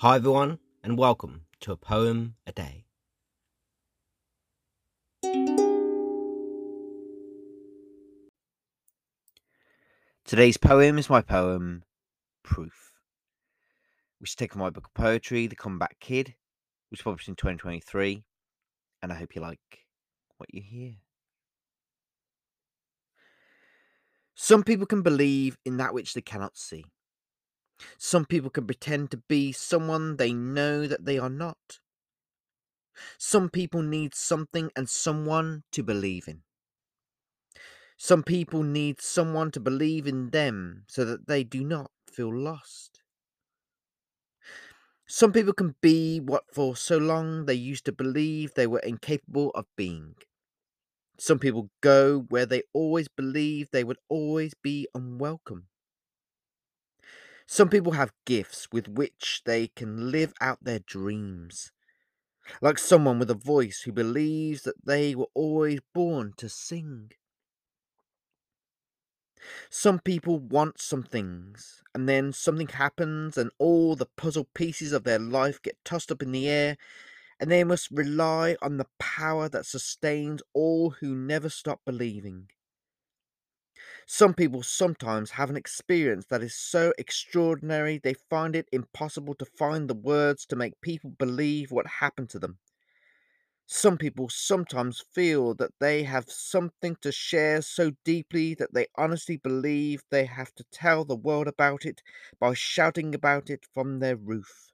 Hi, everyone, and welcome to a poem a day. Today's poem is my poem, Proof, which is taken from my book of poetry, The Comeback Kid, which was published in 2023, and I hope you like what you hear. Some people can believe in that which they cannot see. Some people can pretend to be someone they know that they are not. Some people need something and someone to believe in. Some people need someone to believe in them so that they do not feel lost. Some people can be what for so long they used to believe they were incapable of being. Some people go where they always believed they would always be unwelcome. Some people have gifts with which they can live out their dreams, like someone with a voice who believes that they were always born to sing. Some people want some things, and then something happens, and all the puzzle pieces of their life get tossed up in the air, and they must rely on the power that sustains all who never stop believing. Some people sometimes have an experience that is so extraordinary they find it impossible to find the words to make people believe what happened to them. Some people sometimes feel that they have something to share so deeply that they honestly believe they have to tell the world about it by shouting about it from their roof.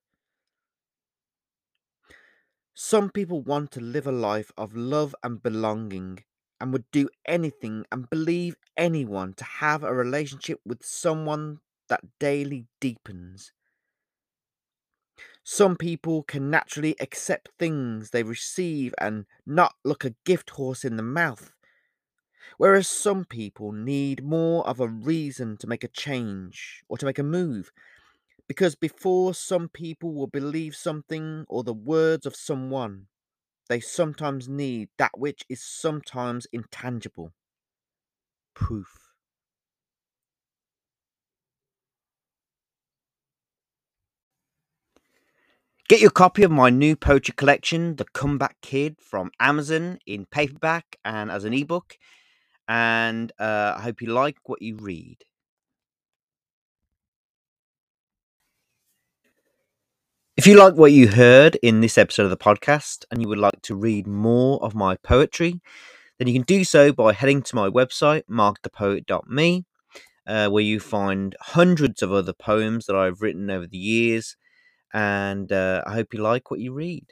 Some people want to live a life of love and belonging and would do anything and believe anyone to have a relationship with someone that daily deepens. Some people can naturally accept things they receive and not look a gift horse in the mouth, whereas some people need more of a reason to make a change or to make a move. Because before some people will believe something or the words of someone, they sometimes need that which is sometimes intangible proof. Get your copy of my new poetry collection, The Comeback Kid, from Amazon in paperback and as an ebook. And uh, I hope you like what you read. If you like what you heard in this episode of the podcast and you would like to read more of my poetry, then you can do so by heading to my website, markthepoet.me, uh, where you find hundreds of other poems that I've written over the years. And uh, I hope you like what you read.